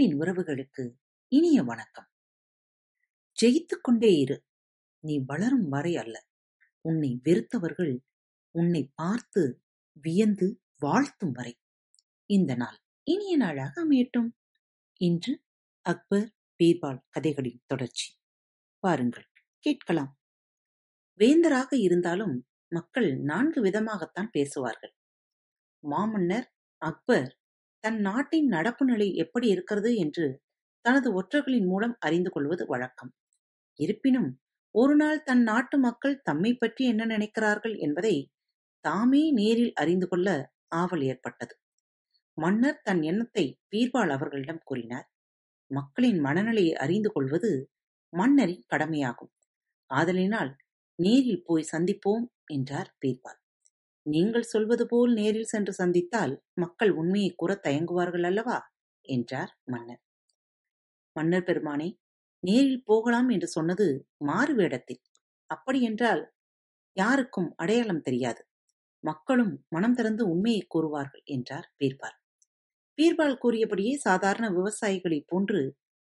அன்பின் உறவுகளுக்கு இனிய வணக்கம். ஜெயித்துக் கொண்டே இரு. நீ வளரும் வரை அல்ல. உன்னை வெறுத்தவர்கள் உன்னை பார்த்து வியந்து வாழ்த்தும் வரை. இந்த நாள் இனிய நாளாக அமையட்டும். இன்று அக்பர் பீர்பால் கதைகளின் தொடர்ச்சி. பாருங்கள் கேட்கலாம். வேந்தராக இருந்தாலும் மக்கள் நான்கு விதமாகத்தான் பேசுவார்கள். மாமன்னர் அக்பர் தன் நாட்டின் நடப்பு நிலை எப்படி இருக்கிறது என்று தனது ஒற்றர்களின் மூலம் அறிந்து கொள்வது வழக்கம். இருப்பினும் ஒரு நாள் தன் நாட்டு மக்கள் தம்மை பற்றி என்ன நினைக்கிறார்கள் என்பதை தாமே நேரில் அறிந்து கொள்ள ஆவல் ஏற்பட்டது. மன்னர் தன் எண்ணத்தை பீர்பால் அவர்களிடம் கூறினார். மக்களின் மனநிலையை அறிந்து கொள்வது மன்னரின் கடமையாகும். ஆதலினால் நேரில் போய் சந்திப்போம் என்றார் பீர்பால். நீங்கள் சொல்வது போல் நேரில் சென்று சந்தித்தால் மக்கள் உண்மையை கூற தயங்குவார்கள் அல்லவா? என்றார் மன்னர். மன்னர் பெருமானே நேரில் போகலாம் என்று சொன்னது மாறு வேடத்தில். அப்படியென்றால் யாருக்கும் அடையாளம் தெரியாது. மக்களும் மனம் திறந்து உண்மையை கூறுவார்கள் என்றார் பீர்பால். பீர்பால் கூறியபடியே சாதாரண விவசாயிகளைப் போன்று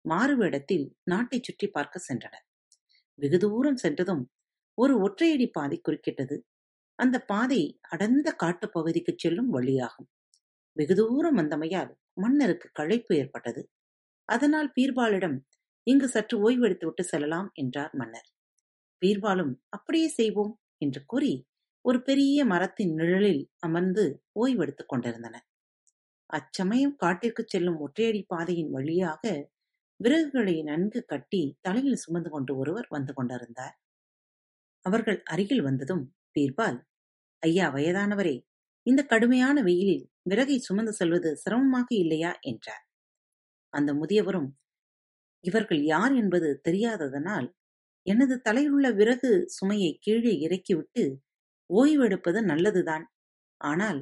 மாறு வேடத்தில் நாட்டை சுற்றி பார்க்க சென்றனர். வெகு தூரம் சென்றதும் ஒரு ஒற்றையடி பாதை குறுக்கிட்டது. அந்த பாதை அடர்ந்த காட்டுப் பகுதிக்குச் செல்லும் வழியாகும். வெகு தூரம் வந்தமையால் மன்னருக்கு களைப்பு ஏற்பட்டது. அதனால் பீர்பாலிடம் இங்கு சற்று ஓய்வெடுத்துவிட்டு செல்லலாம் என்றார் மன்னர். பீர்பாலும் அப்படியே செய்வோம் என்று கூறி ஒரு பெரிய மரத்தின் நிழலில் அமர்ந்து ஓய்வெடுத்துக் கொண்டிருந்தனர். அச்சமயம் காட்டிற்குச் செல்லும் ஒற்றையடி பாதையின் வழியாக விறகுகளை நன்கு கட்டி தலையில் சுமந்து கொண்டு ஒருவர் வந்து கொண்டிருந்தார். அவர்கள் அருகில் வந்ததும் பீர்பால் ஐயா வயதானவரே இந்த கடுமையான வெயிலில் விறகை சுமந்து செல்வது சிரமமாக இல்லையா? என்றார். அந்த முதியவரும் இவர்கள் யார் என்பது தெரியாததனால் எனது தலையிலுள்ள விறகு சுமையை கீழே இறக்கிவிட்டு ஓய்வெடுப்பது நல்லதுதான். ஆனால்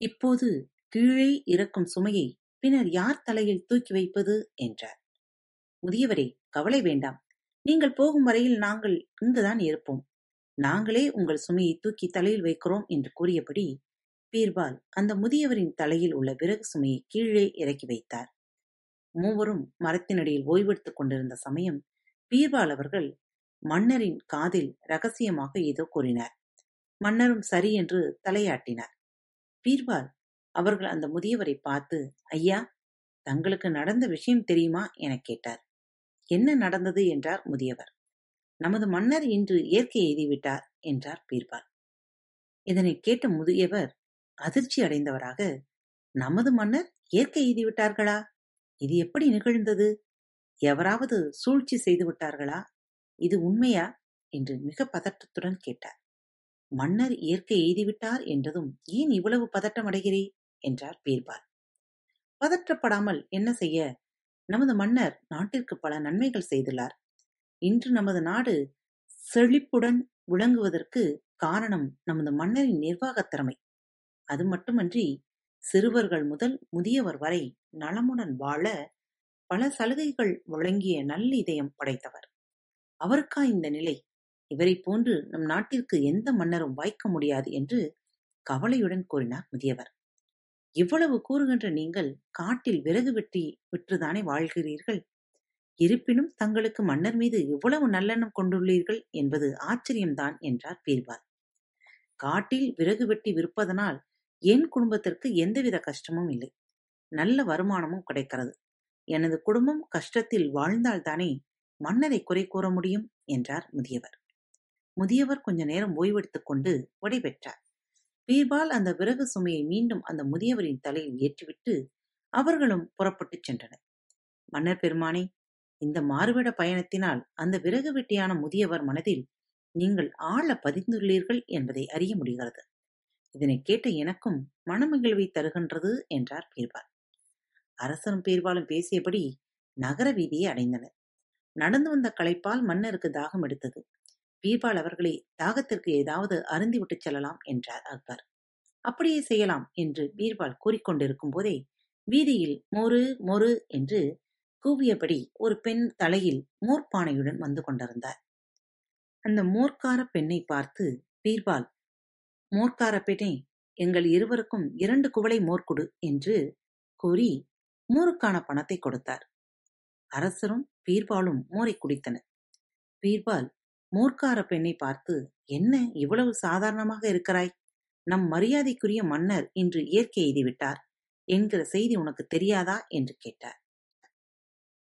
இப்போது கீழே இறக்கும் சுமையை பின்னர் யார் தலையில் தூக்கி வைப்பது? என்றார். முதியவரே கவலை வேண்டாம். நீங்கள் போகும் வரையில் நாங்கள் இங்குதான் இருப்போம். நாங்களே உங்கள் சுமையை தூக்கி தலையில் வைக்கிறோம் என்று கூறியபடி பீர்பால் அந்த முதியவரின் தலையில் உள்ள விறகு சுமையை கீழே இறக்கி வைத்தார். மூவரும் மரத்தினடியில் ஓய்வெடுத்துக் கொண்டிருந்த சமயம் பீர்பால் அவர்கள் மன்னரின் காதில் ரகசியமாக ஏதோ கூறினார். மன்னரும் சரி என்று தலையாட்டினார். பீர்பால் அவர்கள் அந்த முதியவரை பார்த்து ஐயா தங்களுக்கு நடந்த விஷயம் தெரியுமா? எனக் கேட்டார். என்ன நடந்தது? என்றார் முதியவர். நமது மன்னர் இன்று இயற்கை எய்திவிட்டார் என்றார் பீர்பால். இதனை கேட்ட முதியவர் அதிர்ச்சி அடைந்தவராக நமது மன்னர் இயற்கை எய்திவிட்டார்களா? இது எப்படி நிகழ்ந்தது? எவராவது சூழ்ச்சி செய்து விட்டார்களா இது உண்மையா? என்று மிக பதட்டத்துடன் கேட்டார். மன்னர் இயற்கை எய்திவிட்டார் என்றதும் ஏன் இவ்வளவு பதட்டம் அடைகிறே? என்றார் பீர்பால். பதற்றப்படாமல் என்ன செய்ய? நமது மன்னர் நாட்டிற்கு பல நன்மைகள் செய்துள்ளார். இன்று நமது நாடு செழிப்புடன் விளங்குவதற்கு காரணம் நமது மன்னரின் நிர்வாகத் திறமை. அது மட்டுமன்றி சிறுவர்கள் முதல் முதியவர் வரை நலமுடன் வாழ பல சலுகைகள் வழங்கிய நல்ல இதயம் படைத்தவர். அவருக்கா இந்த நிலை? இவரைப் போன்று நம் நாட்டிற்கு எந்த மன்னரும் வாய்க்க முடியாது என்று கவலையுடன் கூறினார் முதியவர். இவ்வளவு கூறுகின்ற நீங்கள் காட்டில் விறகு வெட்டி விற்றுதானே வாழ்கிறீர்கள்? இருப்பினும் தங்களுக்கு மன்னர் மீது இவ்வளவு நல்லெண்ணம் கொண்டுள்ளீர்கள் என்பது ஆச்சரியம்தான் என்றார் பீர்பால். காட்டில் விறகு வெட்டி விற்பதனால் என் குடும்பத்திற்கு எந்தவித கஷ்டமும் இல்லை. நல்ல வருமானமும் கிடைக்கிறது. எனது குடும்பம் கஷ்டத்தில் வாழ்ந்தால்தானே மன்னரை குறை கூற முடியும் என்றார் முதியவர். முதியவர் கொஞ்ச நேரம் ஓய்வெடுத்துக் கொண்டு விடைபெற்றார் பீர்பால் அந்த விறகு சுமையை மீண்டும் அந்த முதியவரின் தலையில் ஏற்றிவிட்டு அவர்களும் புறப்பட்டுச் சென்றனர். மன்னர் பெருமானே இந்த மாறுவிட பயணத்தினால் அந்த விறகு வெட்டியான முதியவர் மனதில் நீங்கள் ஆழ பதிந்துள்ளீர்கள் என்பதை அறிய முடிகிறது. இதனை கேட்ட எனக்கும் மனமகிழ்வை தருகின்றது என்றார் பீர்பால். அரசரும் பீர்பாலும் பேசியபடி நகர வீதியை அடைந்தனர். நடந்து வந்த களைப்பால் மன்னருக்கு தாகம் எடுத்தது. பீர்பால் அவர்களை தாகத்திற்கு ஏதாவது அருந்திவிட்டுச் செல்லலாம் என்றார் அக்பர். அப்படியே செய்யலாம் என்று பீர்பால் கூறிக்கொண்டிருக்கும் போதே வீதியில் மொறு மொறு என்று கூவியபடி ஒரு பெண் தலையில் மோர்பானையுடன் வந்து கொண்டிருந்தார். அந்த மோர்க்கார பெண்ணை பார்த்து பீர்பால் மோர்க்கார பெண்ணே எங்கள் இருவருக்கும் இரண்டு குவளை மோர் கொடு என்று கூறி மோருக்கான பணத்தை கொடுத்தார். அரசரும் பீர்பாலும் மோரை குடித்தனர். பீர்பால் மோர்க்கார பெண்ணை பார்த்து என்ன இவ்வளவு சாதாரணமாக இருக்கிறாய்? நம் மரியாதைக்குரிய மன்னர் இன்று இயற்கை எய்திவிட்டார் என்கிற செய்தி உனக்கு தெரியாதா? என்று கேட்டார்.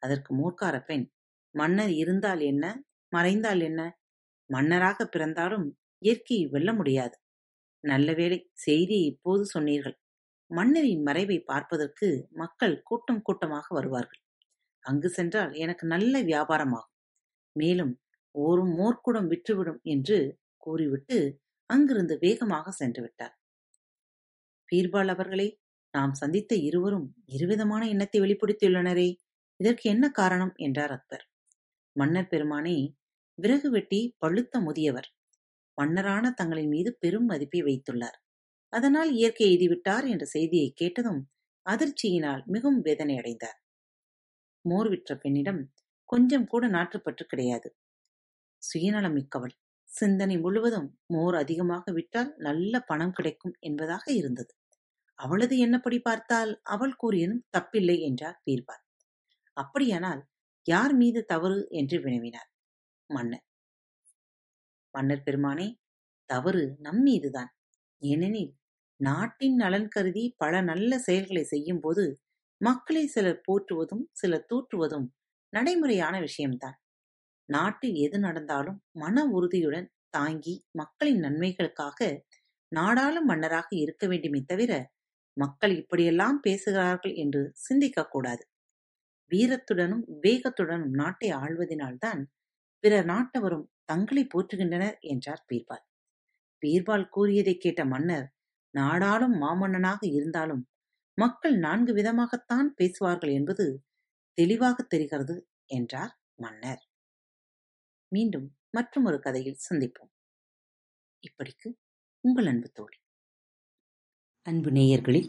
அதற்கு மூர்க்கார பெண் மன்னர் இருந்தால் என்ன? மறைந்தால் என்ன? மன்னராக பிறந்தாலும் இயற்கையை வெல்ல முடியாது. நல்ல வேளை செய்தியை இப்போது சொன்னீர்கள். மன்னரின் மறைவை பார்ப்பதற்கு மக்கள் கூட்டம் கூட்டமாக வருவார்கள். அங்கு சென்றால் எனக்கு நல்ல வியாபாரமாகும் மேலும் ஒரு மோர்க்குடம் விற்றுவிடும் என்று கூறிவிட்டு அங்கிருந்து வேகமாக சென்று விட்டார். பீர்பால் அவர்களே நாம் சந்தித்த இருவரும் இருவிதமான எண்ணத்தை வெளிப்படுத்தியுள்ளனரே. இதற்கு என்ன காரணம்? என்றார் அக்பர். மன்னர் பெருமானே விறகு வெட்டி பழுத்த முதியவர் மன்னரான தங்களின் மீது பெரும் மதிப்பை வைத்துள்ளார். அதனால் இயற்கை எய்திவிட்டார் என்ற செய்தியை கேட்டதும் அதிர்ச்சியினால் மிகவும் வேதனை அடைந்தார் மோர் விற்ற பெண்ணிடம் கொஞ்சம் கூட நாற்றுப்பற்று கிடையாது. சுயநலம் மிக்கவள் சிந்தனை முழுவதும் மோர் அதிகமாக விட்டால் நல்ல பணம் கிடைக்கும் என்பதாக இருந்தது. அவளது எண்ணப்படி பார்த்தால் அவள் கூறியதும் தப்பில்லை என்றார் பீர்பால் அப்படியானால் யார் மீது தவறு என்று வினவினார்? மன்னர். மன்னர் பெருமானே தவறு நம் மீதுதான். ஏனெனில் நாட்டின் நலன் கருதி பல நல்ல செயல்களை செய்யும் போது மக்களை சிலர் போற்றுவதும் சிலர் தூற்றுவதும் நடைமுறையான விஷயம்தான். நாட்டில் எது நடந்தாலும் மன உறுதியுடன் தாங்கி மக்களின் நன்மைகளுக்காக நாடாளும் மன்னராக இருக்க வேண்டுமே தவிர மக்கள் இப்படியெல்லாம் பேசுகிறார்கள் என்று சிந்திக்கக்கூடாது. வீரத்துடனும் வேகத்துடனும் நாட்டை ஆள்வதினால்தான் பிற நாட்டவரும் தங்களை போற்றுகின்றனர் என்றார் பீர்பால். பீர்பால் கூறியதை கேட்ட மன்னர் நாடாளும் மாமன்னனாக இருந்தாலும் மக்கள் நான்கு விதமாகத்தான் பேசுவார்கள் என்பது தெளிவாக தெரிகிறது என்றார் மன்னர். மீண்டும் மற்றும் ஒரு கதையில் சந்திப்போம். இப்படிக்கு உங்கள் அன்பு தோழி. அன்பு நேயர்களில்